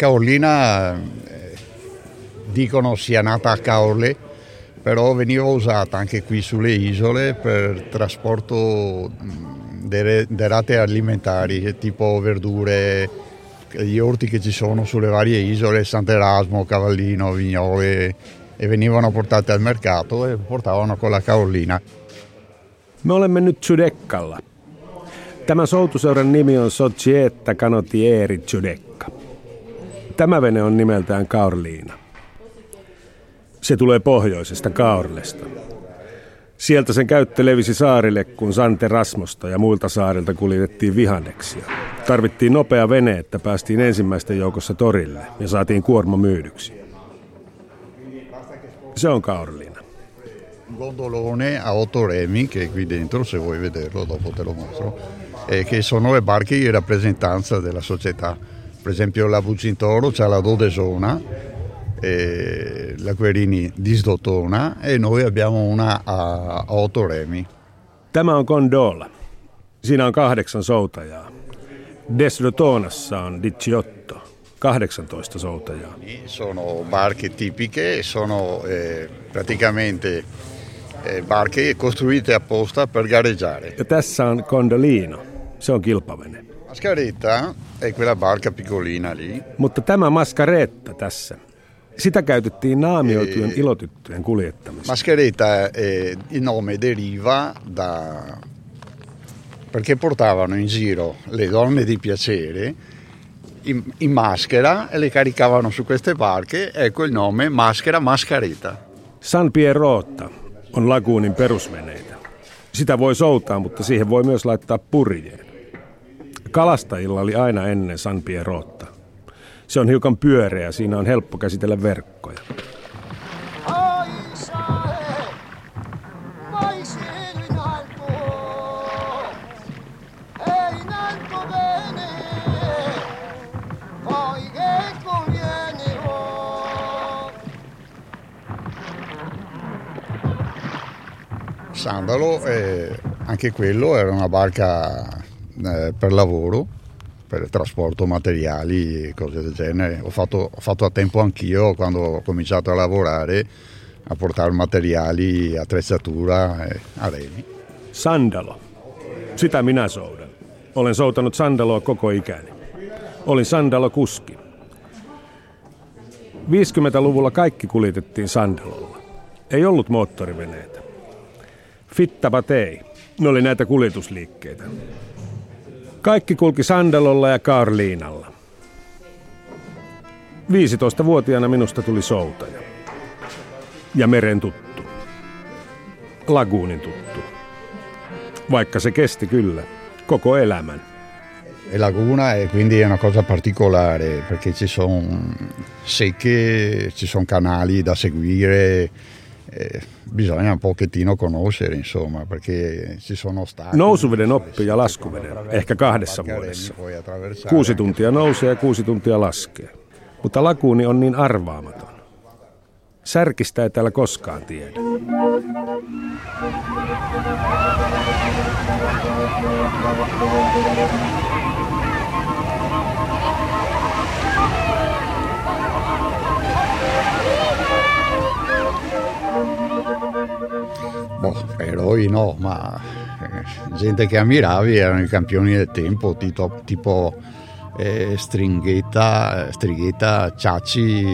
Caorlina eh, dicono sia nata a Caorle, però veniva usata anche qui sulle isole per trasporto delle derrate alimentari, tipo verdure, gli orti che ci sono sulle varie isole, Sant'Erasmo, Cavallino, Vignole, e venivano portate al mercato e portavano con la Caorlina. Me olemme nyt Judekkalla. Tämä soutuseuran nimi on Societa Canottieri Giudecca. Tämä vene on nimeltään Kaorliina. Se tulee pohjoisesta Kaorlesta. Sieltä sen käyttö levisi saarille, kun Sante Rasmosta ja muilta saarilta kuljetettiin vihanneksia. Tarvittiin nopea vene, että päästiin ensimmäisten joukossa torille ja saatiin kuorma myydyksi. Se on Kaorliina. gondolone a otto remi che qui dentro, se vuoi vederlo, dopo te lo mostro, e che sono le barche in rappresentanza della società. Per esempio la Bucintoro c'ha la Dodesona, la Querini Disdotona e noi abbiamo una a, a otto remi. Tämä on Gondola. Siinä on kahdeksan soutajaa. Desdotonassa on Dicciotto, 18 soutajaa. Sono barche tipiche, sono eh, praticamente eh, barche costruite apposta per gareggiare. Ja tässä on Condolino. Se on kilpavene. Mascaretta è quella barca piccolina lì, Mutta tämä maskaretta tässä, sitä käytettiin naamioitujen ilotyttöjen kuljettamiseen. Mascheretta eh, il nome deriva da perché portavano in giro le donne di piacere in, in maschera e le caricavano su queste barche, ecco il nome maschera mascaretta. San Pierrotta on laguunin perusveneitä. Sitä voi soutaa, mutta siihen voi myös laittaa purjeen. Kalastajilla oli aina ennen San Pierrotta. Se on hiukan pyöreä, siinä on helppo käsitellä verkkoja. Sandalo, eh, anche quello era una barca eh, per lavoro, per trasporto materiali e cose del genere. Ho fatto, ho fatto a tempo anch'io quando ho cominciato a lavorare a portare materiali, attrezzatura eh, a remi. Sandalo. Sitä minä soudan. Olen soutanut sandaloa koko ikäni. Olin sandalo-kuski. 50-luvulla kaikki kuljetettiin sandalolla. Ei ollut moottoriveneitä. Fittabatei. Ne oli näitä kuljetusliikkeitä. Kaikki kulki sandalolla ja Karliinalla. 15-vuotiaana minusta tuli soutaja. Ja meren tuttu. Laguunin tuttu. Vaikka se kesti kyllä koko elämän. E laguna e quindi è una cosa particolare perché ci sono secche, ci sono canali da seguire, eh, bisogna un pochettino conoscere insomma perché ci sono stati... Nousuveden oppi ja laskuveden, ehkä kahdessa vuodessa. Kuusi tuntia nousee ja kuusi tuntia laskee. Mutta lakuuni on niin arvaamaton. Särkistä ei täällä koskaan tiedä. Boh, eroi no, ma eh, gente che ammiravi erano i campioni del tempo, tipo, tipo eh, Stringhetta, Strighetta, Ciacci,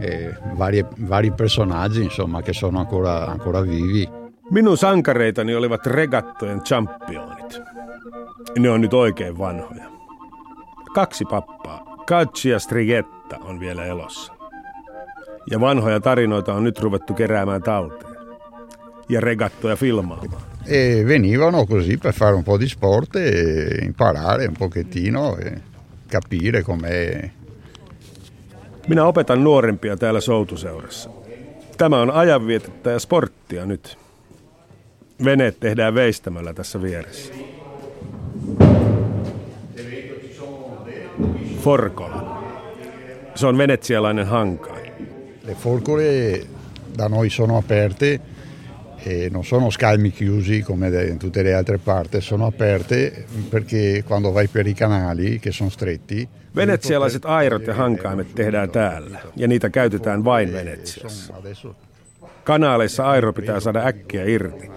eh, vari, vari personaggi insomma che sono ancora, ancora vivi. Minun sankareitani olivat regattojen championit. Ne on nyt oikein vanhoja. Kaksi pappaa, Kacci ja Strigetta, on vielä elossa. Ja vanhoja tarinoita on nyt ruvettu keräämään talteen. Ja regattoja filmaamaan. E venivano così per fare un po' di sport e imparare un pochettino e capire com'è Minä opetan nuorempia täällä soutuseurassa. Tämä on ajanvietettä ja sporttia nyt. Veneet tehdään veistämällä tässä vieressä. Forkola. Se on venetsialainen hankain. Le forcole da noi sono aperte e non sono scalmi chiusi come in tutte le altre parti, sono aperte perché quando vai per i canali che sono stretti Venetsialaiset airot ja hankaimet tehdään täällä, ja niitä käytetään vain Venetsiassa. Kanaaleissa airo pitää saada äkkiä irti,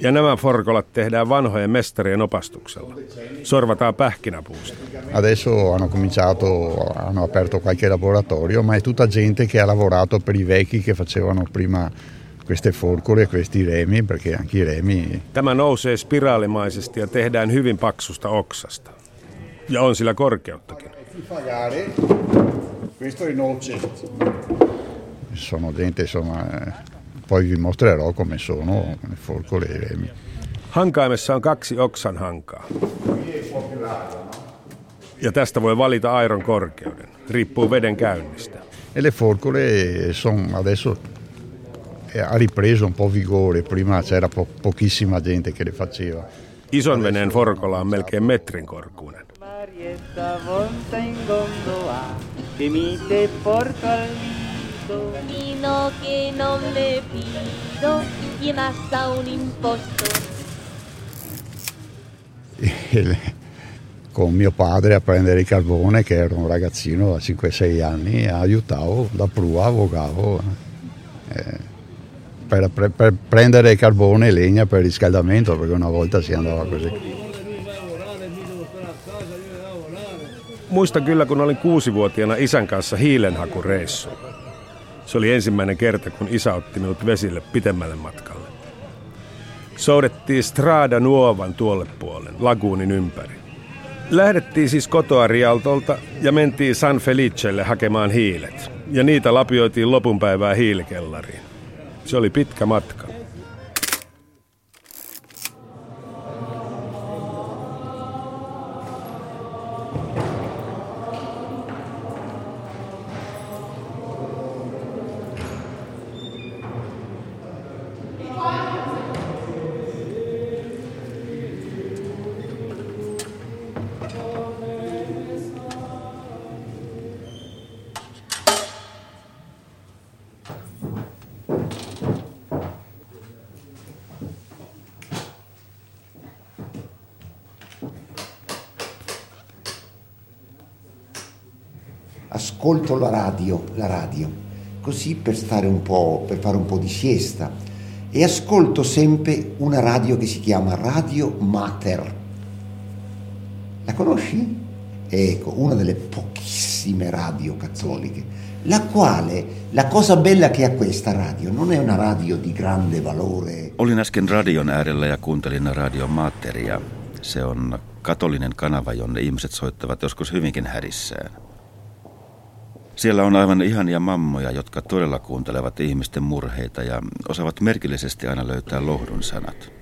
ja nämä forkolat tehdään vanhojen mestarien opastuksella. Sorvataan pähkinäpuusta. Adesso hanno cominciato, hanno aperto qualche laboratorio, ma è tutta gente che ha lavorato per i vecchi che facevano prima queste forcole e questi remi, perché anche i remi Tämä nousee spiraalimaisesti ja tehdään hyvin paksusta oksasta. Ja on sillä korkeuttakin. Questo è noce. Sono gente, insomma, eh, poi vi mostrerò come sono le forcole e i remi. Hankaimessa on kaksi oksan hankaa. Ja tästä voi valita airon korkeuden. Riippuu veden käynnistä. E le forcole sono adesso ha ripreso un po' vigore, prima c'era po- pochissima gente che le faceva. Ison veneen forkola on melkein metrin korkuinen. Gondola che non le gli un imposto. Con mio padre a prendere il carbone, che era un ragazzino da 5-6 anni, aiutavo da prua, avvocavo eh, per, per- per prendere carbone e legna per riscaldamento, perché una volta si andava così. Muistan kyllä, kun olin kuusivuotiaana isän kanssa hiilenhakureissu. Se oli ensimmäinen kerta, kun isä otti minut vesille pitemmälle matkalle. Soudettiin Strada Nuovan tuolle puolen, laguunin ympäri. Lähdettiin siis kotoa Rialtolta ja mentiin San Felicelle hakemaan hiilet. Ja niitä lapioitiin lopun päivää hiilikellariin. Se oli pitkä matka. Così per stare un po', per fare un po' di siesta e ascolto sempre una radio che si chiama Radio Mater. La conosci? Ecco, una delle pochissime radio cattoliche, la quale, la cosa bella che ha questa radio, non è una radio di grande valore, Olin äsken radion äärellä ja kuuntelin Radio Materia. Se on katolinen kanava, jonne ihmiset soittavat joskus hyvinkin härissään. Siellä on aivan ihania mammoja, jotka todella kuuntelevat ihmisten murheita ja osaavat merkillisesti aina löytää lohdun sanat.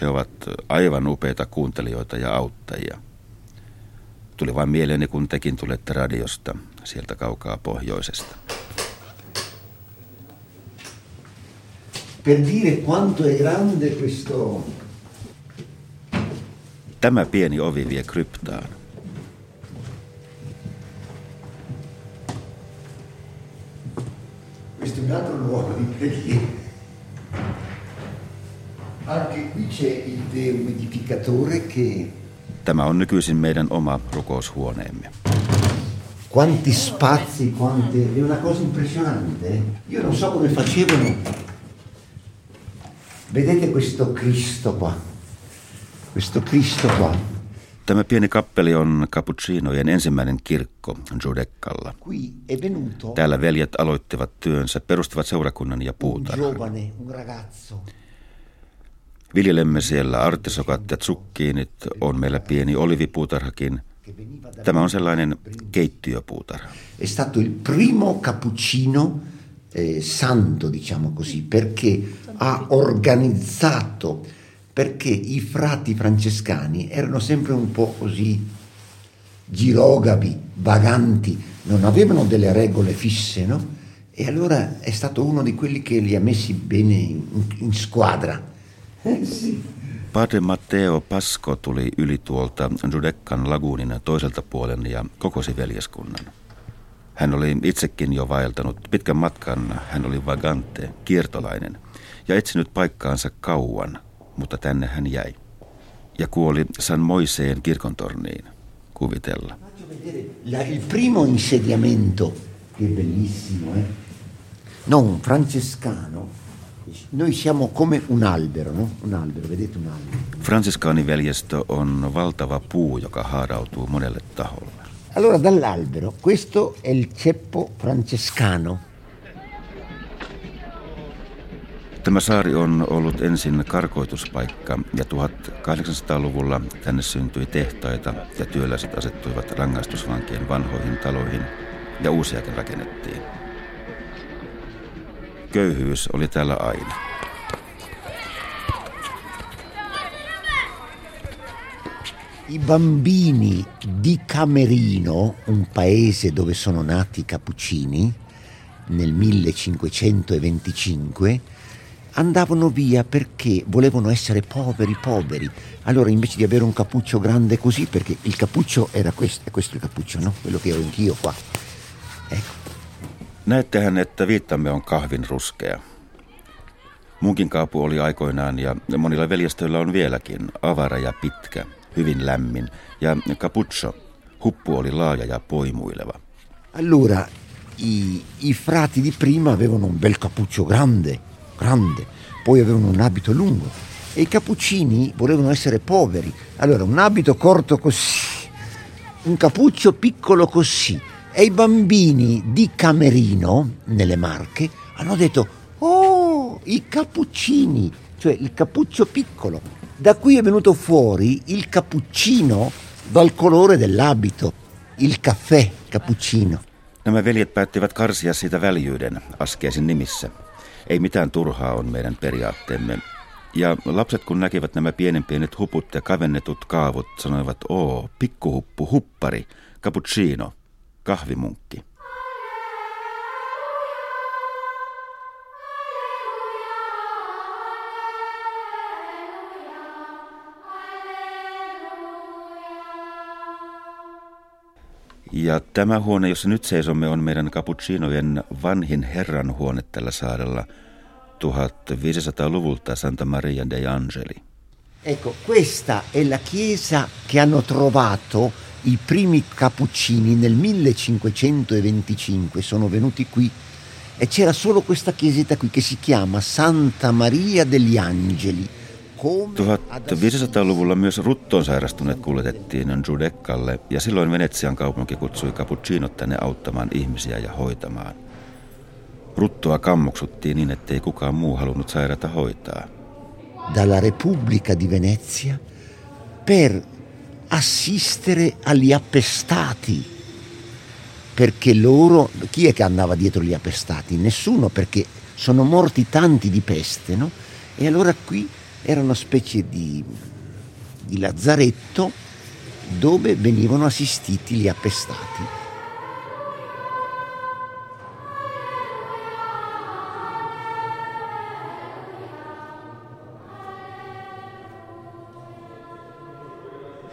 He ovat aivan upeita kuuntelijoita ja auttajia. Tuli vain mieleeni, kun tekin tulette radiosta, sieltä kaukaa pohjoisesta. per dire quanto è grande questo, Tämä pieni ovi vie kryptaan. Questo è un altro luogo di preghiera. Anche qui c'è il deumidificatore che Tämä on nykyisin meidän oma rukoushuoneemme. Quanti spazi, quante... è una cosa impressionante. eh. Io non so come facevano. Vedete questo Cristo qua? Questo Cristo qua. Tämä pieni kappeli on Cappuccinojen ensimmäinen kirkko Giudeccalla. Täällä veljet aloittivat työnsä, perustivat seurakunnan ja puutarhan. Viljelemme siellä artisokat ja tsukkiinit, on meillä pieni olivipuutarhakin. Tämä on sellainen keittiöpuutarha. È stato il primo cappuccino eh, santo, diciamo così, perché ha organizzato, perché i frati francescani erano sempre un po' così girogabi, vaganti, non avevano delle regole fisse, no? E allora è stato uno di quelli che li ha messi bene in, in squadra. Padre Matteo Pasco tuli yli tuolta Judekkan laguunin toiselta puolen ja kokosi veljeskunnan. Hän oli itsekin jo vaeltanut pitkän matkan, hän oli vagante, kiertolainen, ja etsinyt paikkaansa kauan, mutta tänne hän jäi. Ja kuoli San Moiseen kirkontorniin, kuvitella. La, il primo insediamento, che bellissimo, eh? non francescano, noi siamo come un albero, no? Un albero, vedete un albero. Fransiskaaniveljesto on valtava puu, joka haarautuu monelle taholle. Allora dall'albero, questo è il ceppo francescano. Tämä saari on ollut ensin karkoituspaikka ja 1800-luvulla tänne syntyi tehtaita ja työläiset asettuivat rangaistusvankien vanhoihin taloihin ja uusiakin rakennettiin. Köyhyys oli täällä aina. I bambini di Camerino, un paese dove sono nati i Cappuccini, nel 1525, andavano via perché volevano essere poveri, poveri. Allora invece di avere un cappuccio grande così, perché il cappuccio era questo, è questo il cappuccio, no? Quello che ho anch'io qua. Ecco. Näettehän, että viittamme on kahvin ruskea. Munkin kaapu oli aikoinaan ja monilla veljestöillä on vieläkin avara ja pitkä, hyvin lämmin. Ja cappuccio, huppu oli laaja ja poimuileva. Allora, i, i frati di prima avevano un bel cappuccio grande, grande, poi avevano un abito lungo e i cappuccini volevano essere poveri. Allora, un abito corto così, un cappuccio piccolo così. E i bambini di Camerino, nelle Marche, hanno detto, oh, i cappuccini, cioè il cappuccio piccolo. Da qui è venuto fuori il cappuccino dal colore dell'abito, il caffè cappuccino. Nämä veljet päättivät karsia siitä väljyyden askeisin nimissä. Ei mitään turhaa on meidän periaatteemme. Ja lapset kun näkivät nämä pienen pienet huput ja kavennetut kaavut, sanoivat, oo, pikkuhuppu, huppari, cappuccino, kahvimunkki. Ja tämä huone, jossa nyt seisomme, on meidän cappuccinojen vanhin herran huone tällä saarella 1500-luvulta Santa Maria dei Angeli. Ecco, questa è la chiesa che hanno trovato i primi cappuccini nel 1525, sono venuti qui e c'era solo questa chiesetta qui che si chiama Santa Maria degli Angeli. Come ad 1500-luvulla myös ruttoon sairastuneet kuljetettiin Giudeccalle ja silloin Venetsian kaupunki kutsui cappuccinot tänne auttamaan ihmisiä ja hoitamaan. Ruttoa kammuksuttiin niin, ettei kukaan muu halunnut sairaata hoitaa. dalla Repubblica di Venezia per assistere agli appestati. Perché loro, chi è che andava dietro gli appestati? Nessuno, perché sono morti tanti di peste, no? E allora qui era una specie di, di lazzaretto dove venivano assistiti gli appestati.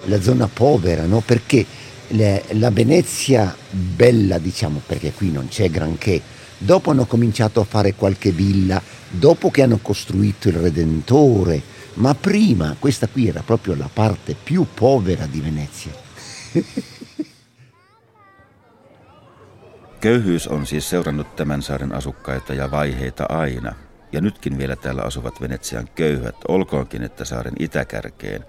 la zona povera, no? perché le- la Venezia bella, diciamo, perché qui non c'è granché, dopo hanno cominciato a fare qualche villa, dopo che hanno costruito il Redentore, ma prima questa qui era proprio la parte più povera di Venezia. Köyhyys on siis seurannut tämän saaren asukkaita ja vaiheita aina. Ja nytkin vielä täällä asuvat Venetsian köyhät, olkoonkin että saaren itäkärkeen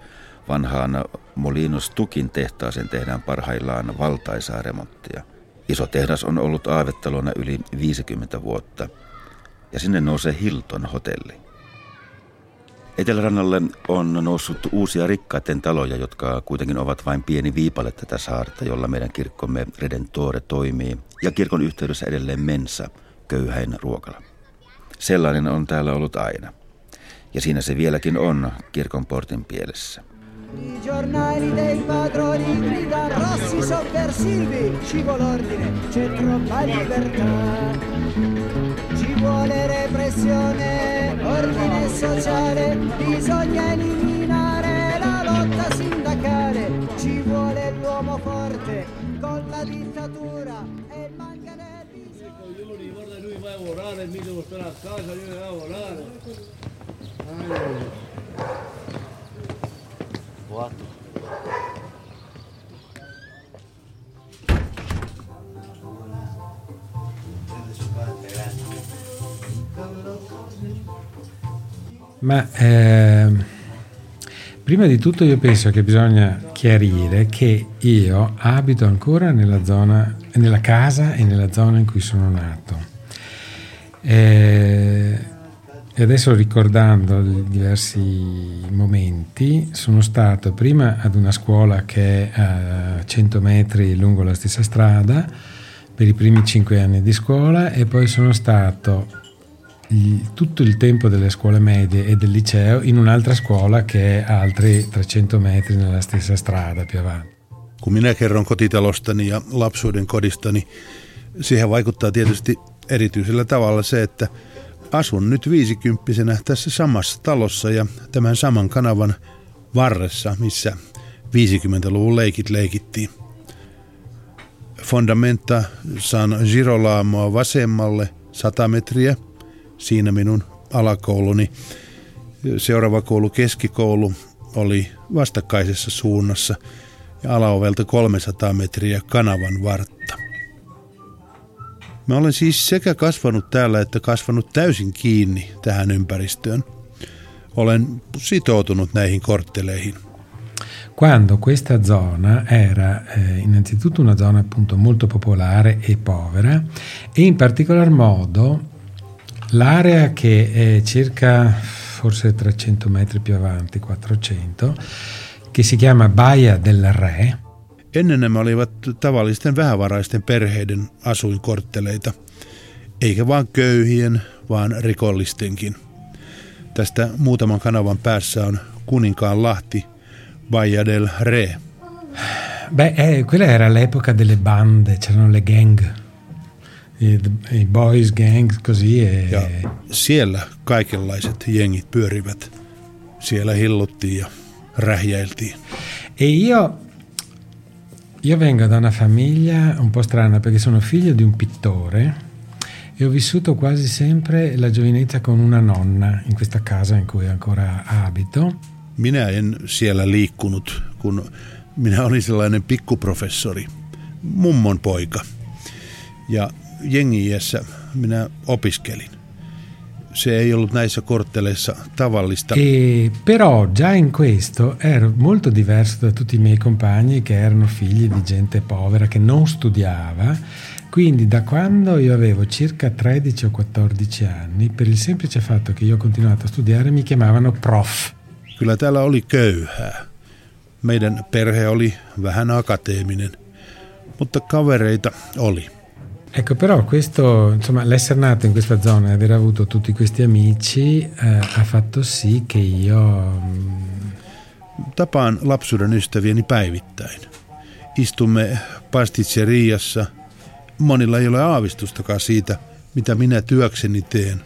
vanhaan Molinos Tukin tehtaaseen tehdään parhaillaan valtaisaa remonttia. Iso tehdas on ollut aavettalona yli 50 vuotta ja sinne nousee Hilton hotelli. Etelärannalle on noussut uusia rikkaiden taloja, jotka kuitenkin ovat vain pieni viipale tätä saarta, jolla meidän kirkkomme Redentore toimii, ja kirkon yhteydessä edelleen Mensa, köyhäin ruokala. Sellainen on täällä ollut aina. Ja siinä se vieläkin on kirkon portin pielessä. I vuole ordine, repressione, l'ordine sociale, bisogna eliminare la lotta sindacale, ci vuole l'uomo forte con la dittatura e il manganello. Coglioni, guarda lui va a lavorare, mi devo stare a casa, io devo lavorare. Quattro. Ma eh, prima di tutto io penso che bisogna chiarire che io abito ancora nella zona, nella casa e nella zona in cui sono nato. Eh, e adesso ricordando diversi momenti, sono stato prima ad una scuola che è a 100 metri lungo la stessa strada per i primi cinque anni di scuola e poi sono stato il, tutto il tempo delle scuole medie e del liceo in un'altra scuola che è altri 300 metri nella stessa strada più avanti. Kun minä kerron kotitalostani ja lapsuuden kodistani, siihen vaikuttaa tietysti erityisellä tavalla se, että asun nyt viisikymppisenä tässä samassa talossa ja tämän saman kanavan varressa, missä 50-luvun leikit leikittiin. Fondamenta San Girolamoa vasemmalle 100 metriä – siinä minun alakouluni. Seuraava koulu, keskikoulu, oli vastakkaisessa suunnassa ja alaovelta 300 metriä kanavan vartta. Mä olen siis sekä kasvanut täällä että kasvanut täysin kiinni tähän ympäristöön. Olen sitoutunut näihin kortteleihin. Quando questa zona era eh, innanzitutto una zona appunto molto popolare e povera e in particolar modo L'area che è circa forse 300 metri più avanti, 400, che si chiama Baia del Re. Ennen nämä olivat tavallisten vähävaraisten perheiden asuinkortteleita, eikä vain köyhien, vaan rikollistenkin. Tästä muutaman kanavan päässä on Kuninkaan lahti, Baia del Re. Beh, eh, quella era l'epoca delle bande, c'erano le gang i, i boys gangs così. E... Ja siellä kaikenlaiset jengit pyörivät. Siellä hilluttiin ja rähjäiltiin. E io, io vengo da una famiglia un po' strana perché sono figlio di un pittore e ho vissuto quasi sempre la giovinezza con una nonna in questa casa in cui ancora abito. Minä en siellä liikkunut, kun minä olin sellainen pikkuprofessori, mummon poika. Ja jengi-iässä minä opiskelin. Se ei ollut näissä kortteleissa tavallista. E però già in questo ero molto diverso da tutti i miei compagni che erano figli di gente povera che non studiava. Quindi da quando io avevo circa 13 o 14 anni, per il semplice fatto che io ho continuato a studiare, mi chiamavano prof. Kyllä täällä oli köyhää. Meidän perhe oli vähän akateeminen, mutta kavereita oli. Ecco, però questo, insomma, l'essere nato in questa zona e aver avuto tutti questi amici eh, ha fatto sì che io... Mm, Tapaan lapsuuden ystävieni päivittäin. Istumme pastitseriassa. Monilla ei ole aavistustakaan siitä, mitä minä työkseni teen.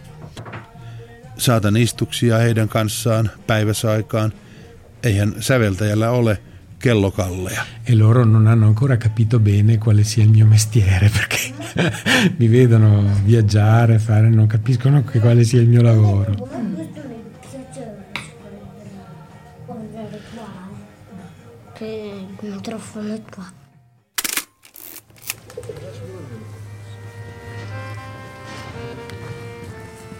Saatan istuksia heidän kanssaan päiväsaikaan. Eihän säveltäjällä ole – kellokalleja. E loro non hanno ancora capito bene quale sia il mio mestiere perché mi vedono viaggiare, fare, non capiscono che quale sia il mio lavoro. Che il microfono è qua.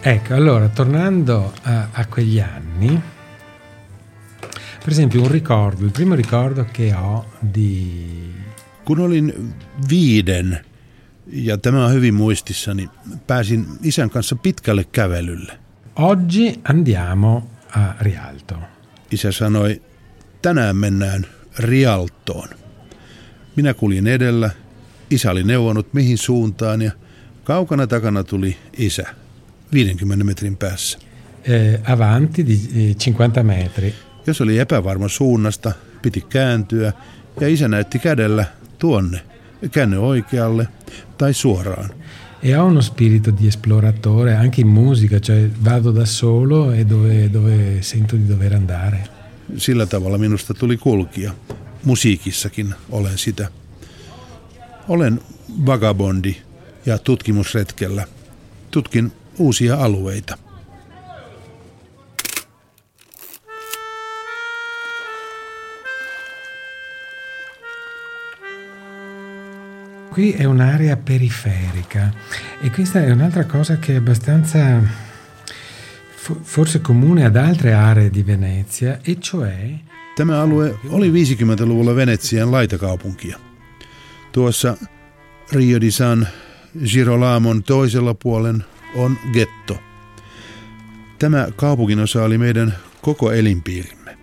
Ecco, allora, tornando a, a quegli anni, per esempio un ricordo, il primo ricordo che ho di... Kun olin viiden, ja tämä on hyvin muistissani, pääsin isän kanssa pitkälle kävelylle. Oggi andiamo a Rialto. Isä sanoi, tänään mennään Rialtoon. Minä kuljin edellä, isä oli neuvonut mihin suuntaan ja kaukana takana tuli isä, 50 metrin päässä. Eh, avanti di 50 metri. Jos oli epävarma suunnasta, piti kääntyä ja isä näytti kädellä tuonne, käänny oikealle tai suoraan. e ho uno spirito di esploratore anche in musica, cioè vado da solo e dove, dove sento di dover andare. Sillä tavalla minusta tuli kulkia. Musiikissakin olen sitä. Olen vagabondi ja tutkimusretkellä. Tutkin uusia alueita. Qui è un'area periferica e questa è un'altra cosa che è abbastanza forse comune ad altre aree di Venezia, e cioè... Tämä alue oli 50-luvulla Venetsian laitakaupunkia. Tuossa Rio di San Girolamon toisella puolen on getto. Tämä kaupunginosa oli meidän koko elinpiirimme.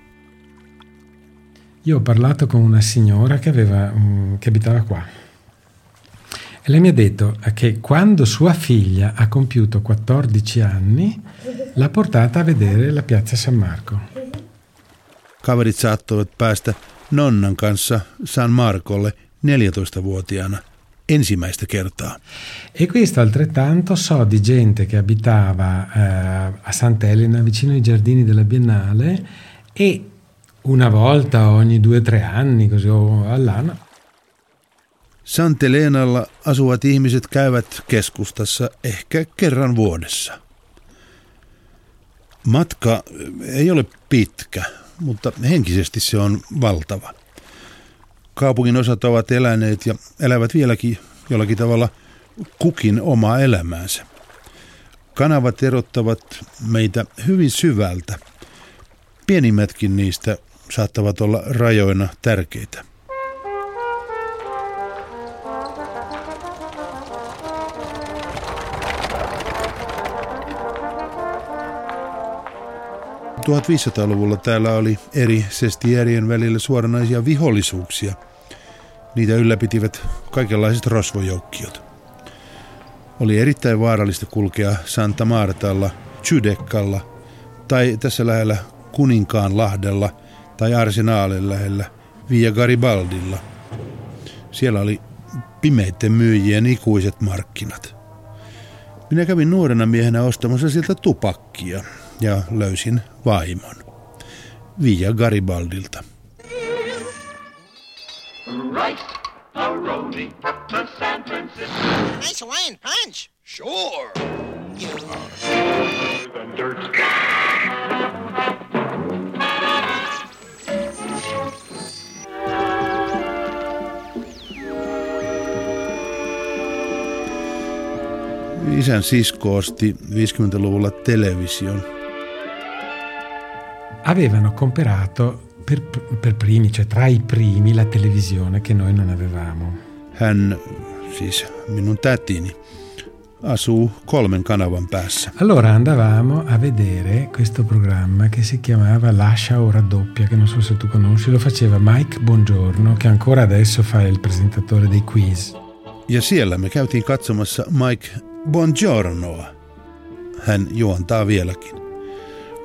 Io ho parlato con una signora che, aveva, che abitava qua. E lei mi ha detto che quando sua figlia ha compiuto 14 anni l'ha portata a vedere la piazza San Marco. Kaverit saattoivat päästä nonnan kanssa San Marcolle 14-vuotiaana ensimmäistä kertaa. E questo altrettanto so di gente che abitava eh, a Sant'Elena vicino ai giardini della Biennale e una volta ogni due o tre anni così all'anno Santeleenalla asuvat ihmiset käyvät keskustassa ehkä kerran vuodessa. Matka ei ole pitkä, mutta henkisesti se on valtava. Kaupungin osat ovat eläneet ja elävät vieläkin jollakin tavalla kukin omaa elämäänsä. Kanavat erottavat meitä hyvin syvältä. Pienimmätkin niistä saattavat olla rajoina tärkeitä. 1500-luvulla täällä oli eri sestierien välillä suoranaisia vihollisuuksia. Niitä ylläpitivät kaikenlaiset rosvojoukkiot. Oli erittäin vaarallista kulkea Santa Martalla, Chydekkalla tai tässä lähellä Kuninkaan lahdella tai Arsenaalin lähellä Via Garibaldilla. Siellä oli pimeitten myyjien ikuiset markkinat. Minä kävin nuorena miehenä ostamassa sieltä tupakkia ja löysin vaimon. Via Garibaldilta. Right, a roadie to San Francisco. Nice Hawaiian punch. Sure. You the dirt. Isän sisko osti 50-luvulla television avevano comprato per, per primi, cioè tra i primi, la televisione che noi non avevamo. Hän, siis minun tätini, asuu kolmen kanavan päässä. Allora andavamo a vedere questo programma che si chiamava Lascia ora doppia, che non so se tu conosci, lo faceva Mike Bongiorno, che ancora adesso fa il presentatore dei quiz. Ja siellä me käytiin katsomassa Mike Bongiornoa. Hän juontaa vieläkin.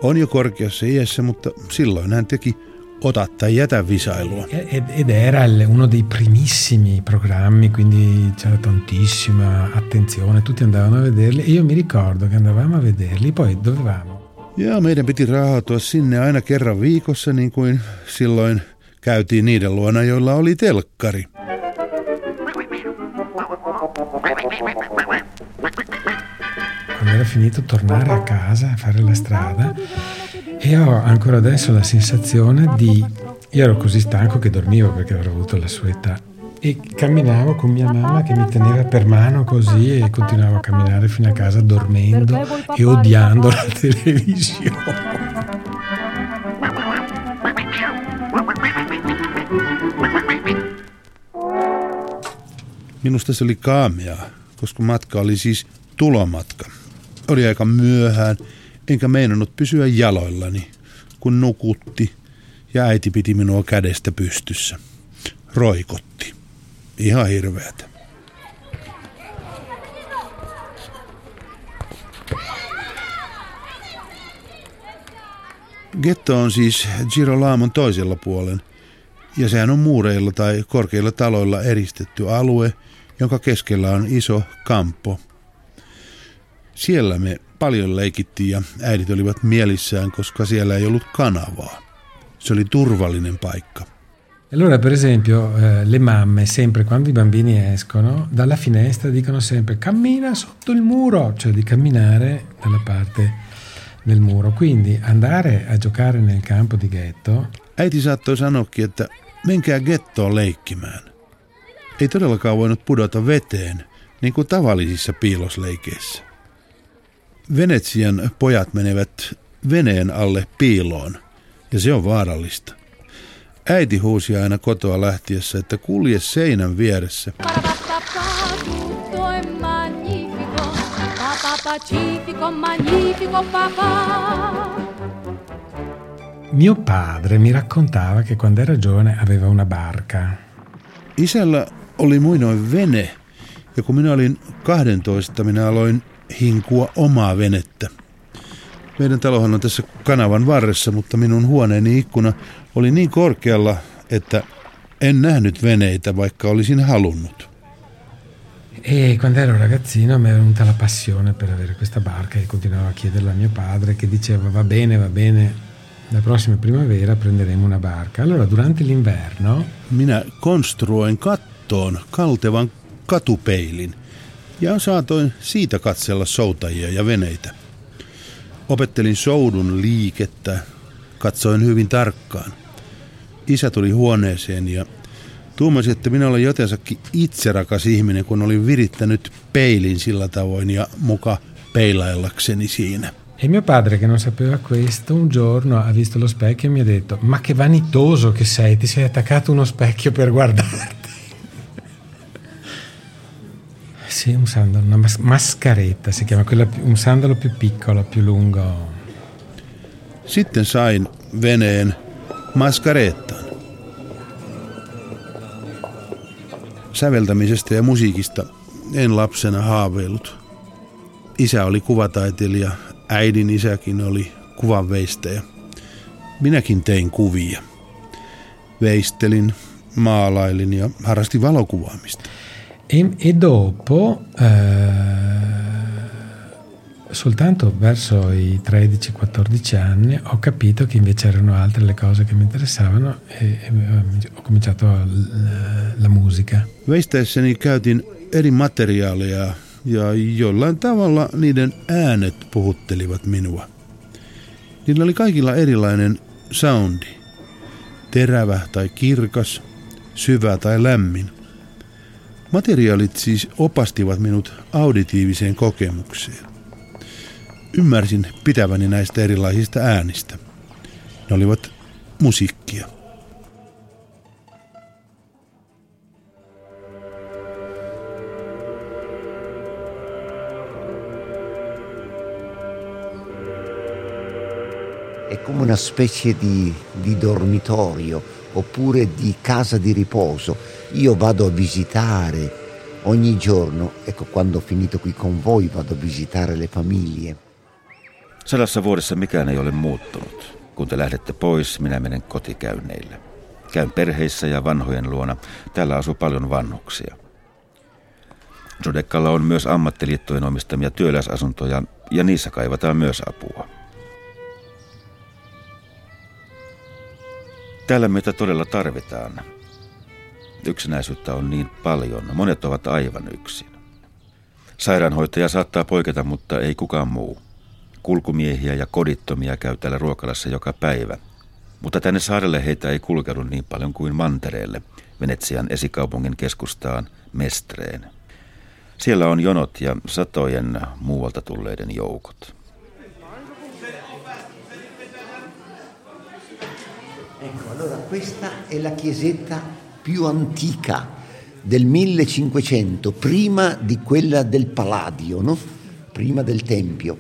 On jo korkeassa iässä, mutta silloin hän teki ota tai jätä visailua. Ed era uno dei primissimi programmi, quindi c'era tantissima attenzione, tutti andavano a vederli e io mi ricordo che andavamo a vederli, poi dovevamo. Ja meidän piti rahautua sinne aina kerran viikossa, niin kuin silloin käytiin niiden luona, joilla oli telkkari. Era finito tornare a casa, a fare la strada e ho ancora adesso la sensazione di... Io ero così stanco che dormivo perché avrò avuto la sua età e camminavo con mia mamma che mi teneva per mano così e continuavo a camminare fino a casa dormendo e odiando la televisione. Minusta se oli kaameaa, koska matka oli siis tulomatka. Oli aika myöhään, enkä meinannut pysyä jaloillani, kun nukutti ja äiti piti minua kädestä pystyssä. Roikotti. Ihan hirveätä. Getto on siis Girolaamon toisella puolen, ja sehän on muureilla tai korkeilla taloilla eristetty alue, jonka keskellä on iso kampo Siellä me paljon leikittiin ja äidit olivat mielissään, koska siellä ei ollut kanavaa. Se oli turvallinen paikka. Allora, per esempio, eh, le mamme, sempre quando i bambini escono, dalla finestra dicono sempre cammina sotto il muro, cioè di camminare dalla parte del muro. Quindi andare a giocare nel campo di ghetto. Äiti saattoi sanoakin, että menkää gettoon leikkimään. Ei todellakaan voinut pudota veteen, niin kuin tavallisissa piilosleikeissä. Venetsian pojat menevät veneen alle piiloon, ja se on vaarallista. Äiti huusi aina kotoa lähtiessä, että kulje seinän vieressä. Mio padre mi raccontava che quando era giovane aveva una barca. Isällä oli muinoin vene, ja kun minä olin 12, minä aloin hinkua omaa venettä. Meidän talohan on tässä kanavan varressa, mutta minun huoneeni ikkuna oli niin korkealla, että en nähnyt veneitä, vaikka olisin halunnut. E quando ero ragazzino mi è venuta la passione per avere questa barca e continuavo a chiederla a mio padre che diceva va bene, va bene, la prossima primavera prenderemo una barca. Allora durante l'inverno... Minä konstruoin kattoon kaltevan katupeilin ja saatoin siitä katsella soutajia ja veneitä. Opettelin soudun liikettä, katsoin hyvin tarkkaan. Isä tuli huoneeseen ja tuumasi, että minä olen jotensakin itserakas ihminen, kun olin virittänyt peilin sillä tavoin ja muka peilaillakseni siinä. E mio padre, che non sapeva questo, un giorno ha visto lo specchio e mi ha detto: Ma che vanitoso che sei, ti sei attaccato uno specchio per guardarti. Sì, un sandalo, una mas- mascaretta si chiama, quella, un sandalo più piccolo, più lungo. Sitten sain veneen maskareettaan. Säveltämisestä ja musiikista en lapsena haaveillut. Isä oli kuvataiteilija, äidin isäkin oli kuvanveistäjä. Minäkin tein kuvia. Veistelin, maalailin ja harrastin valokuvaamista. E, e dopo, eh, soltanto verso i 13-14 anni, ho capito che invece erano altre le cose che mi interessavano e, e ho cominciato la, la musica. Veistäessäni käytin eri materiaaleja ja jollain tavalla niiden äänet puhuttelivat minua. Niillä oli kaikilla erilainen soundi. Terävä tai kirkas, syvä tai lämmin. Materiaalit siis opastivat minut auditiiviseen kokemukseen. Ymmärsin pitäväni näistä erilaisista äänistä. Ne olivat musiikkia. È come una specie di, di dormitorio oppure di casa di riposo. Io vado a visitare ogni giorno, ecco quando ho finito qui con voi vado a visitare le famiglie. Sadassa vuodessa mikään ei ole muuttunut. Kun te lähdette pois, minä menen kotikäynneille. Käyn perheissä ja vanhojen luona. Täällä asuu paljon vanhuksia. Jodekkalla on myös ammattiliittojen omistamia työläisasuntoja ja niissä kaivataan myös apua. Täällä meitä todella tarvitaan. Yksinäisyyttä on niin paljon. Monet ovat aivan yksin. Sairaanhoitaja saattaa poiketa, mutta ei kukaan muu. Kulkumiehiä ja kodittomia käy täällä ruokalassa joka päivä. Mutta tänne saarelle heitä ei kulkeudu niin paljon kuin mantereelle, Venetsian esikaupungin keskustaan Mestreen. Siellä on jonot ja satojen muualta tulleiden joukot. Ecco, allora questa è la chiesetta più antica del 1500, prima di quella del Palladio, no? prima del Tempio.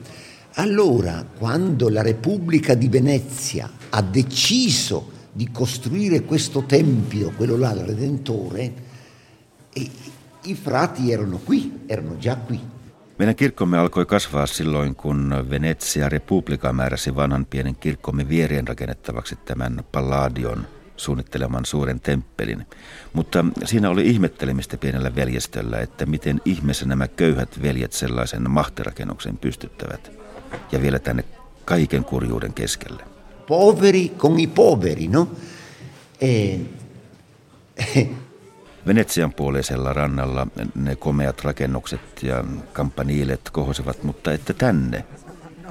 Allora, quando la Repubblica di Venezia ha deciso di costruire questo tempio, quello là, il Redentore, e i frati erano qui, erano già qui. Meidän kirkkomme alkoi kasvaa silloin, kun Venetsia Republika määräsi vanhan pienen kirkkomme vierien rakennettavaksi tämän Palladion suunnitteleman suuren temppelin. Mutta siinä oli ihmettelemistä pienellä veljestöllä, että miten ihmeessä nämä köyhät veljet sellaisen mahtirakennuksen pystyttävät. Ja vielä tänne kaiken kurjuuden keskelle. Poveri con i poveri, no? E... Venetsian puoleisella rannalla ne komeat rakennukset ja kampaniilet kohosivat, mutta että tänne.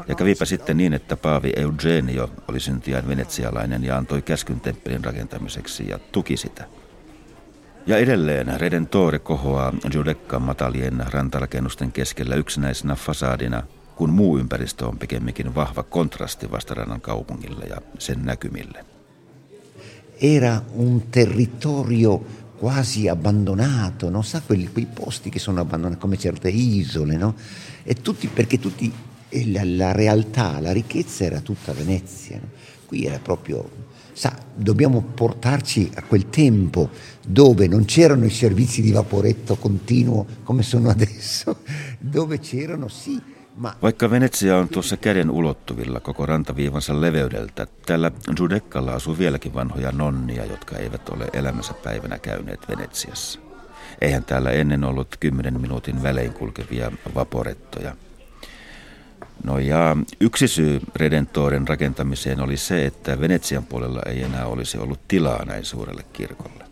Ja kävipä sitten niin, että Paavi Eugenio oli syntiään venetsialainen ja antoi käskyn temppelin rakentamiseksi ja tuki sitä. Ja edelleen Redentore kohoaa Giudeccan matalien rantarakennusten keskellä yksinäisenä fasaadina, kun muu ympäristö on pikemminkin vahva kontrasti vastarannan kaupungille ja sen näkymille. Era un territorio quasi abbandonato, non sa quelli, quei posti che sono abbandonati come certe isole, no? E tutti, perché tutti, la, la realtà, la ricchezza era tutta Venezia, no? qui era proprio, sa, dobbiamo portarci a quel tempo dove non c'erano i servizi di vaporetto continuo come sono adesso, dove c'erano sì Vaikka Venetsia on tuossa käden ulottuvilla koko rantaviivansa leveydeltä, täällä Judekkalla asuu vieläkin vanhoja nonnia, jotka eivät ole elämänsä päivänä käyneet Venetsiassa. Eihän täällä ennen ollut kymmenen minuutin välein kulkevia vaporettoja. No ja yksi syy Redentoren rakentamiseen oli se, että Venetsian puolella ei enää olisi ollut tilaa näin suurelle kirkolle.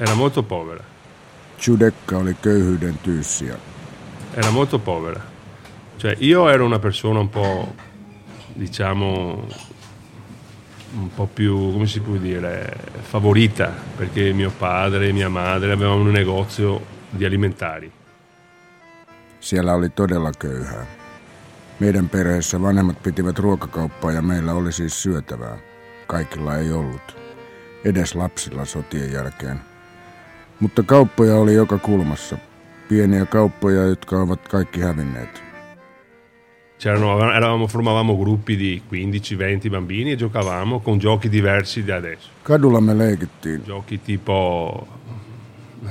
Era molto povera. Giudecca oli köyhyyden tyyssiä. Era molto povera. Cioè io ero una persona un po', diciamo, un po' più, come si può dire, favorita, perché mio padre e mia madre avevano un negozio di alimentari. Siellä oli todella köyhää. Meidän perheessä vanhemmat pitivät ruokakauppaa ja meillä oli siis syötävää. Kaikilla ei ollut. Edes lapsilla sotien jälkeen. Mutta kauppoja oli joka kulmassa. Pieniä kauppoja, jotka ovat kaikki hävinneet. C'erano, eravamo, formavamo gruppi di 15-20 bambini e giocavamo con giochi diversi di adesso. Kadulla me leikittiin. Giochi tipo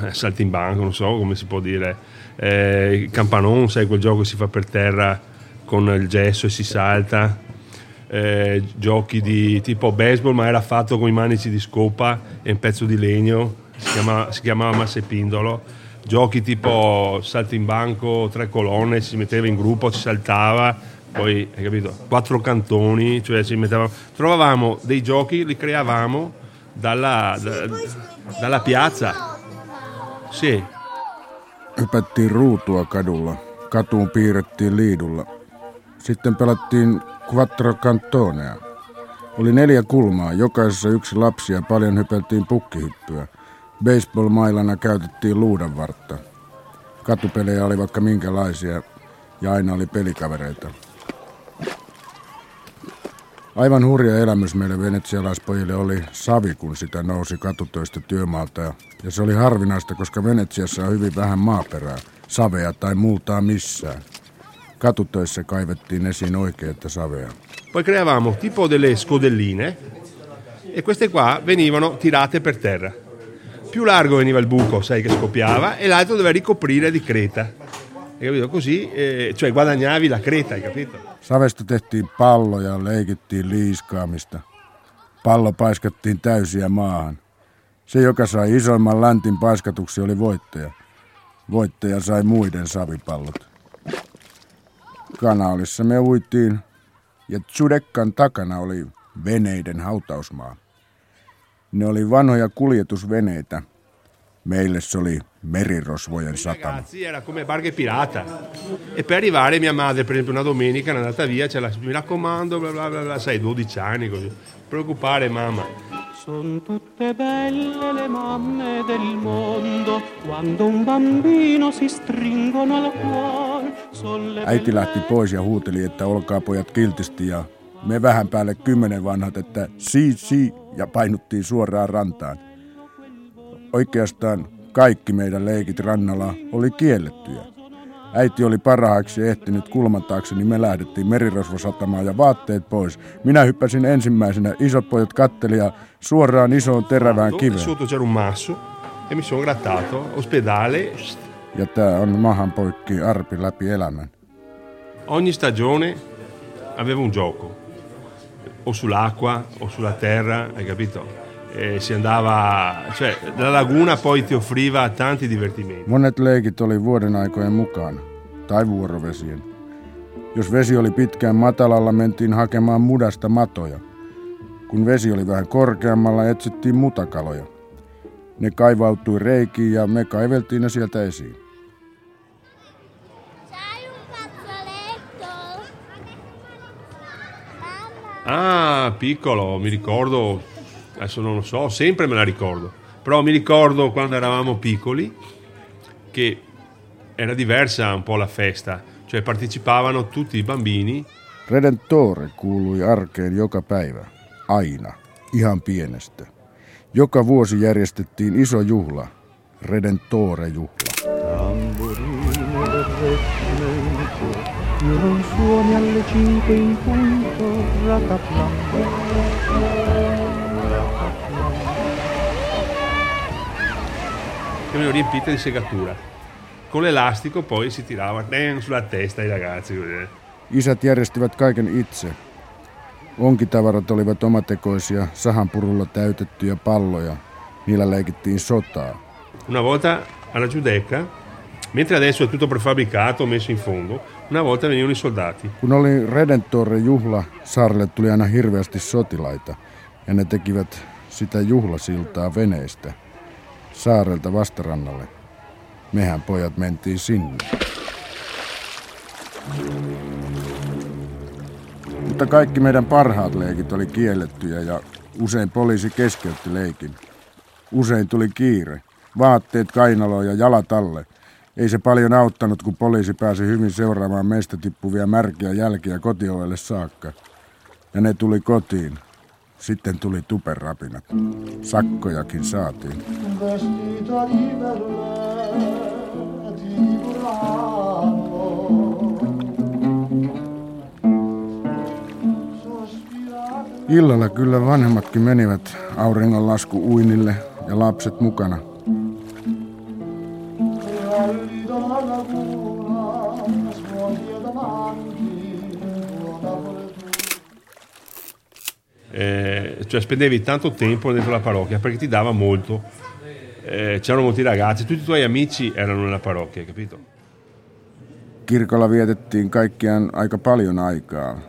eh, saltimbanco, non so come si può dire, eh, campanon, sai quel gioco che si fa per terra con il gesso e si salta. Eh, giochi di tipo baseball ma era fatto con i manici di scopa e un pezzo di legno si chiamava, si chiamava Massepindolo, giochi tipo salto in banco, tre colonne, si metteva in gruppo, si saltava, poi hai capito, quattro cantoni, cioè ci mettevamo, trovavamo dei giochi, li creavamo dalla, da, dalla piazza. Sì. Hypättiin ruutua kadulla. Katuun piirrettiin liidulla. Sitten pelattiin quattro cantonea. Oli neljä kulmaa, jokaisessa yksi lapsi ja paljon hypeltiin pukkihyppyä. Baseball-mailana käytettiin luudanvartta. Katupelejä oli vaikka minkälaisia ja aina oli pelikavereita. Aivan hurja elämys meille venetsialaispojille oli savi, kun sitä nousi katutöistä työmaalta. Ja se oli harvinaista, koska Venetsiassa on hyvin vähän maaperää, savea tai multaa missään. Katutöissä kaivettiin esiin oikeita savea. Poi creavamo tipo delle scodelline e queste qua venivano tirate per terra. Più largo veniva il buco, sai che scoppiava, e l'altro doveva ricoprire di creta. Hai capito? Così, eh, cioè guadagnavi la creta, hai capito? Savesta tehtiin palloja, leikittiin liiskaamista. Pallo paiskattiin täysiä maahan. Se, joka sai isoimman läntin paiskatuksi, oli voittaja. Voittaja sai muiden savipallot. Kanaalissa me uitiin, ja Tsudekkan takana oli veneiden hautausmaa. Ne oli vanhoja kuljetusveneitä. Meille se oli merirosvojen satama. Ragazzi, era come barche pirata. E per arrivare mia madre, per esempio, una domenica è andata via, ce la, mi raccomando, bla bla bla, bla sai, 12 anni così. Preoccupare mamma. Sono tutte belle le mamme del mondo quando un bambino si stringono al cuore. Äiti lähti pois ja huuteli, että olkaa pojat kiltisti ja me vähän päälle kymmenen vanhat, että si, si, ja painuttiin suoraan rantaan. Oikeastaan kaikki meidän leikit rannalla oli kiellettyjä. Äiti oli parhaaksi ehtinyt kulman taakse, niin me lähdettiin merirosvosatamaan ja vaatteet pois. Minä hyppäsin ensimmäisenä, isot pojat katteli ja suoraan isoon terävään kiveen. Sotto c'era un masso e mi sono grattato. Ospedale. Ja tää on mahan poikki arpi läpi elämän. Ogni stagione aveva un gioco, o sull'acqua o sulla terra, hai capito? E si andava, cioè la laguna poi ti offriva tanti divertimenti. Monet leikit oli vuoden aikojen mukana, tai vuorovesien. Jos vesi oli pitkään matalalla, mentiin hakemaan mudasta matoja. Kun vesi oli vähän korkeammalla, etsittiin mutakaloja. Ne kaivautui reikiin ja me kaiveltiin ne sieltä esiin. Ah, piccolo, mi ricordo, adesso non lo so, sempre me la ricordo, però mi ricordo quando eravamo piccoli che era diversa un po' la festa, cioè partecipavano tutti i bambini. Redentore kuului arkeen joka päivä, aina, ihan pienestä. Joka vuosi järjestettiin iso juhla, Redentore-juhla. Io non suoni alle cinque in punto, rataplan. che venivano riempite di segatura. Con l'elastico poi si tirava sulla testa ai ragazzi. Isät järjestivät kaiken itse. Onkitavarat olivat omatekoisia, sahanpurulla täytettyjä palloja. Niillä leikittiin sotaa. Una volta alla Giudecca, mentre adesso è tutto prefabbricato, messo in fondo, una volta venivano i soldati. Kun oli Redentore-juhla, saarelle tuli aina hirveästi sotilaita, ja ne tekivät sitä juhlasiltaa veneistä. Saarelta vastarannalle. Mehän pojat mentiin sinne. Mutta kaikki meidän parhaat leikit oli kiellettyjä ja usein poliisi keskeytti leikin. Usein tuli kiire. Vaatteet kainaloon ja jalat alle. Ei se paljon auttanut, kun poliisi pääsi hyvin seuraamaan meistä tippuvia märkiä jälkiä kotiovelle saakka. Ja ne tuli kotiin. Sitten tuli tuperapinat. Sakkojakin saatiin. Illalla kyllä vanhemmatkin menivät auringonlasku uinille ja lapset mukana. Eh, cioè spendevi tanto tempo dentro la parrocchia perché ti dava molto. Eh, c'erano molti ragazzi, tutti i tuoi amici erano nella parrocchia, capito? Kirkolla vietettiin kaikkiaan aika paljon aikaa.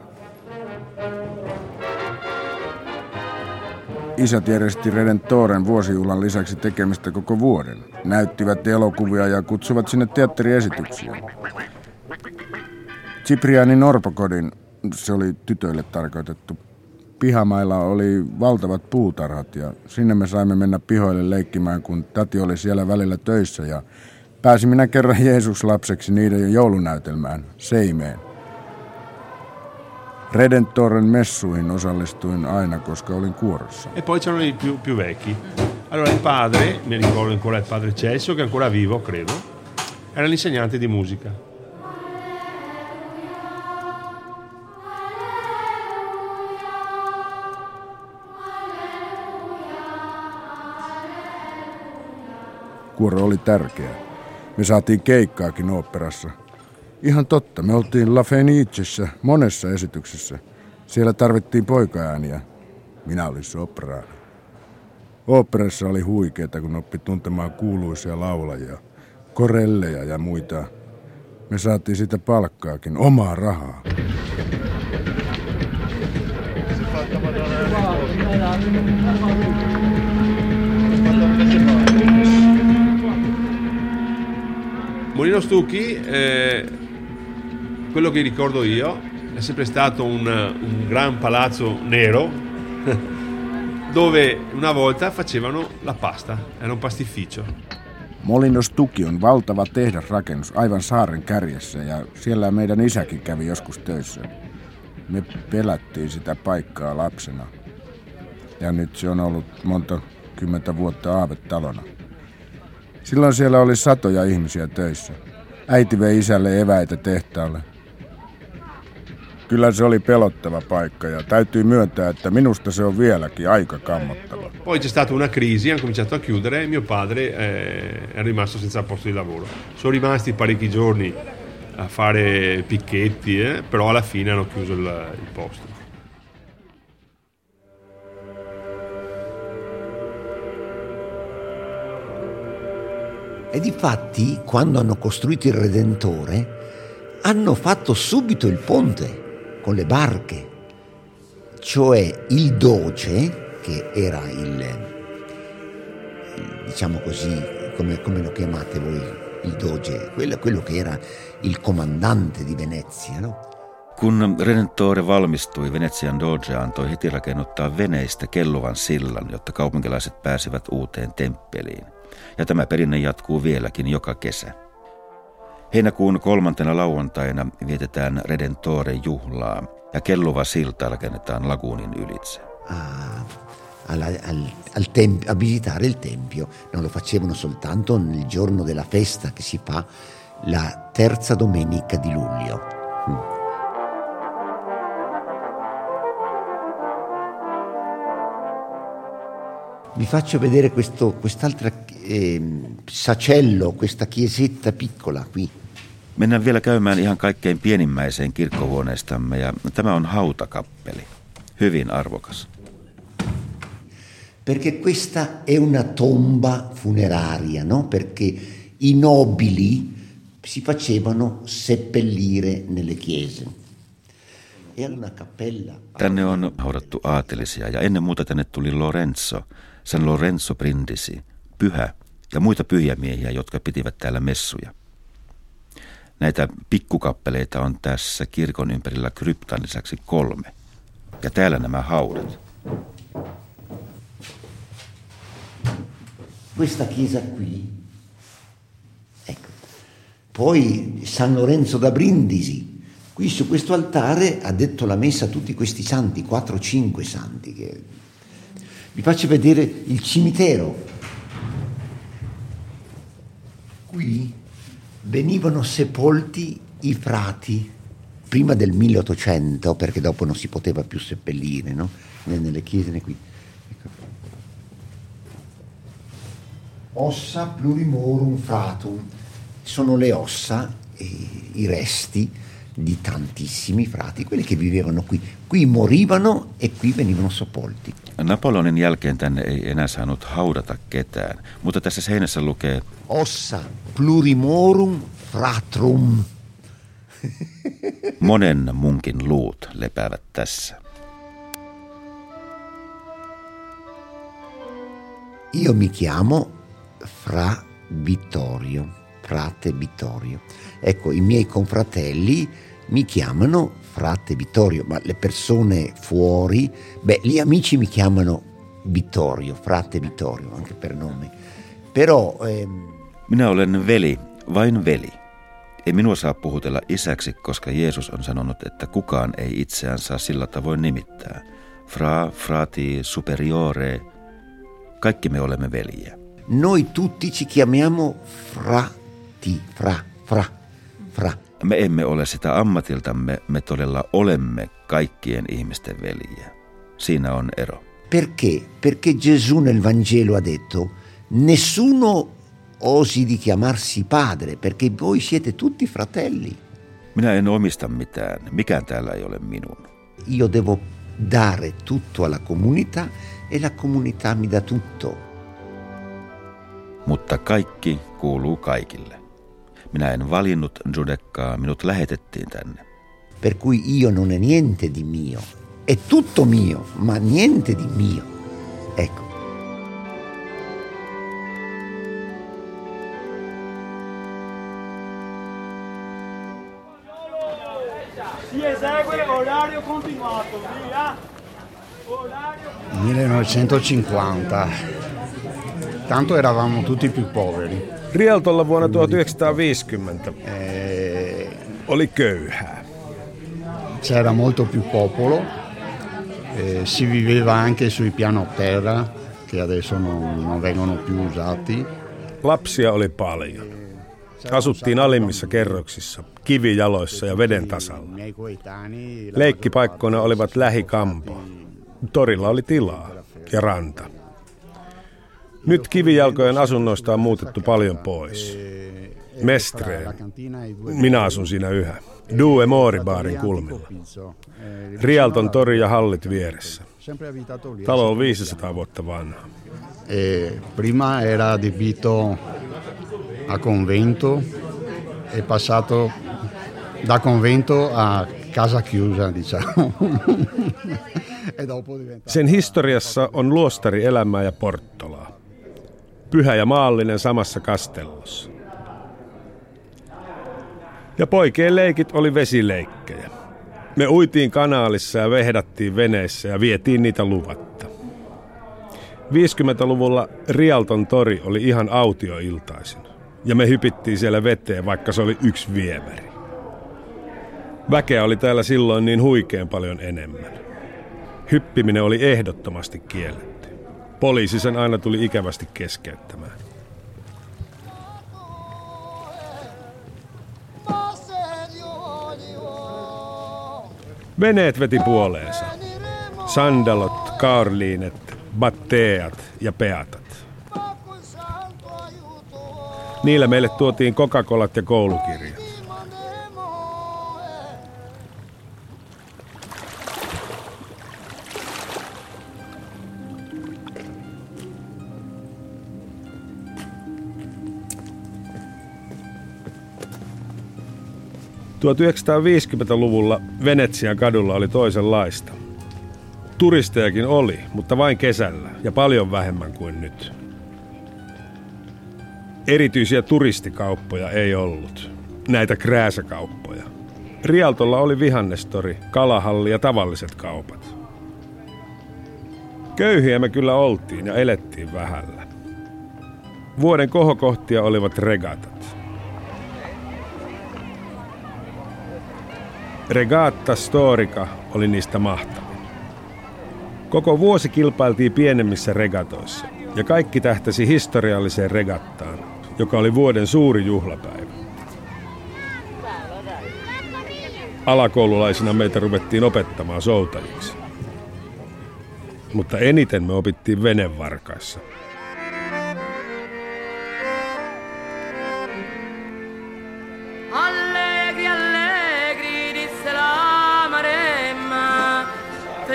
Isät järjesti Redentoren vuosijuhlan lisäksi tekemistä koko vuoden. Näyttivät elokuvia ja kutsuvat sinne teatteriesityksiä. Ciprianin orpokodin, se oli tytöille tarkoitettu. Pihamailla oli valtavat puutarhat ja sinne me saimme mennä pihoille leikkimään, kun täti oli siellä välillä töissä ja pääsin minä kerran Jeesus-lapseksi niiden joulunäytelmään, Seimeen. Redentoren messuihin osallistuin aina, koska olin kuorossa. E poi c'erano i più, più vecchi. Allora il padre, mi ricordo ancora il padre Celso, che è ancora vivo, credo, era l'insegnante di musica. Kuoro oli tärkeä. Me saatiin keikkaakin oopperassa. Ihan totta, me oltiin La Fenicessä monessa esityksessä. Siellä tarvittiin poikaääniä. Minä olin sopraani. Oopperassa oli huikeeta, kun oppi tuntemaan kuuluisia laulajia, korelleja ja muita. Me saatiin sitä palkkaakin, omaa rahaa. Molino Stucchi, eh, quello che ricordo io, è sempre stato un, un gran palazzo nero dove una volta facevano la pasta, era un pastificio. Molinos Tuki on valtava tehdasrakennus aivan saaren kärjessä ja siellä meidän isäkin kävi joskus töissä. Me pelättiin sitä paikkaa lapsena. Ja nyt se on ollut monta kymmentä vuotta aavetalona. Silloin siellä oli satoja ihmisiä töissä. Äiti vei isälle eväitä tehtaalle. Kyllä se oli pelottava paikka ja täytyy myöntää, että minusta se on vieläkin aika kammottava. Poi c'è stata una crisi, hanno cominciato a chiudere e mio padre eh, è rimasto senza posto di lavoro. Sono rimasti parecchi giorni a fare picchetti, eh, però alla fine hanno chiuso il, il posto. E difatti, quando hanno costruito il Redentore, hanno fatto subito il ponte con le barche. Cioè il doge, che era il diciamo così, come, come, lo chiamate voi, il doge, quello, quello che era il comandante di Venezia, no? Kun Redentore valmistui, Venetsian Doge antoi heti rakennuttaa veneistä kelluvan sillan, jotta kaupunkilaiset pääsivät uuteen temppeliin. Ja tämä perinne jatkuu vieläkin joka kesä. Heinäkuun kolmantena lauantaina vietetään Redentore juhlaa ja kelluva silta rakennetaan laguunin ylitse. A, alla, al, al temp- a visitare il tempio. Non lo facevano soltanto nel giorno della festa che si fa la terza domenica di luglio. Vi faccio vedere questo, quest'altra eh, sacello, questa chiesetta piccola qui. Mennään vielä käymään ihan kaikkein pienimmäiseen kirkkohuoneestamme ja tämä on hautakappeli. Hyvin arvokas. Perché questa è una tomba funeraria, no? Perché i nobili si facevano seppellire nelle chiese. E una cappella. Tänne on haudattu aatelisia ja ennen muuta tänne tuli Lorenzo, San Lorenzo Brindisi, pyhä ja muita pyhiä miehiä, jotka pitivät täällä messuja. Näitä pikkukappeleita on tässä kirkon ympärillä kryptan lisäksi kolme. Ja täällä nämä haudat. Questa chiesa qui, ecco. Poi San Lorenzo da Brindisi. Qui su questo altare ha detto la messa tutti questi santi, 4-5 santi. Che... Vi faccio vedere il cimitero. Qui venivano sepolti i frati prima del 1800, perché dopo non si poteva più seppellire, no? Né nelle chiese né qui. Ecco. Ossa plurimorum fratum. Sono le ossa e i resti di tantissimi frati, quelli che vivevano qui. Qui morivano e qui venivano sepolti. Napoleonin jälkeen tänne ei enää saanut haudata ketään, mutta tässä seinässä lukee Ossa plurimorum fratrum. Monen munkin luut lepäävät tässä. Io mi chiamo Fra Vittorio, frate Vittorio. Ecco, i miei confratelli mi chiamano frate Vittorio, ma le persone fuori, beh, gli amici mi chiamano Vittorio, frate Vittorio, anche per nome. Però... Ehm... Minä olen veli, vain veli. Ei minua saa puhutella isäksi, koska Jeesus on sanonut, että kukaan ei itseään saa sillä tavoin nimittää. Fra, frati, superiore, kaikki me olemme veljiä. Noi tutti ci chiamiamo frati, fra, fra, fra. Me emme ole sitä ammatiltamme, me todella olemme kaikkien ihmisten veljiä. Siinä on ero. Perché? Perché Gesù nel Vangelo ha detto nessuno osi di chiamarsi padre, perché voi siete tutti fratelli. Minä en omista mitään. Mikään täällä ei ole minun. Io devo dare tutto alla comunità e la comunità mi dà tutto. Mutta kaikki kuuluu kaikille. Minä en valinnut Judekkaa, minut lähetettiin tänne. Per cui io non è niente di mio. È tutto mio, ma niente di mio. Ecco. Si esegue orario continuato, via. Orario 1950. Tanto eravamo tutti più poveri. Rialtolla vuonna 1950 oli köyhää. C'era molto più popolo, eh, si viveva anche sui piano terra che adesso non, non vengono più usati. Lapsia oli paljon. Asuttiin alimmissa kerroksissa, kivijaloissa ja veden tasalla. Leikkipaikkoina olivat lähikampo. Torilla oli tilaa ja ranta. Nyt kivijalkojen asunnoista on muutettu paljon pois. Mestreen. Minä asun siinä yhä. Due Moribaarin kulmilla. Rialton tori ja hallit vieressä. Talo on 500 vuotta vanha. E prima era adibito a convento, è passato da convento a casa chiusa, diciamo. e Sen historiassa on luostari elämää ja porttolaa. Pyhä ja maallinen samassa kastellossa. Ja poikien leikit oli vesileikkejä. Me uitiin kanaalissa ja vehdattiin veneissä ja vietiin niitä luvatta. 50-luvulla Rialton tori oli ihan autioiltaisin. Ja me hypittiin siellä veteen, vaikka se oli yksi viemäri. Väkeä oli täällä silloin niin huikean paljon enemmän. Hyppiminen oli ehdottomasti kielletty. Poliisi sen aina tuli ikävästi keskeyttämään. Veneet veti puoleensa. Sandalot, kaarliinet, batteat ja peatat. Niillä meille tuotiin Coca-Colat ja koulukirjat. ...1950-luvulla Venetsian kadulla oli toisenlaista. Turistejakin oli, mutta vain kesällä ja paljon vähemmän kuin nyt. Erityisiä turistikauppoja ei ollut. Näitä krääsäkauppoja. Rialtolla oli vihannestori, kalahalli ja tavalliset kaupat. Köyhiä me kyllä oltiin ja elettiin vähällä. Vuoden kohokohtia olivat regatat. Regatta Storica oli niistä mahtava. Koko vuosi kilpailtiin pienemmissä regatoissa ja kaikki tähtäsi historialliseen regattaan, joka oli vuoden suuri juhlapäivä. Alakoululaisina meitä ruvettiin opettamaan soutajiksi. Mutta eniten me opittiin venevarkaissa.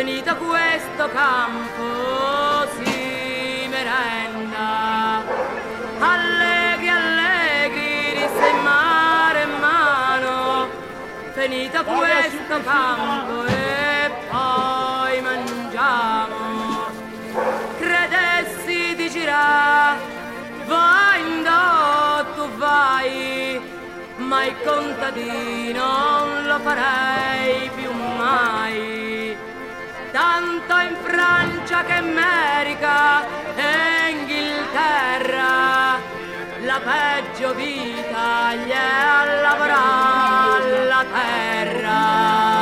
Finito questo campo finita questo campo e poi mangiamo. Credessi di girare, vai indotto, vai, ma il contadino non lo farei più mai tanto in Francia che in America e Inghilterra la peggio vita gli è a lavorare la terra.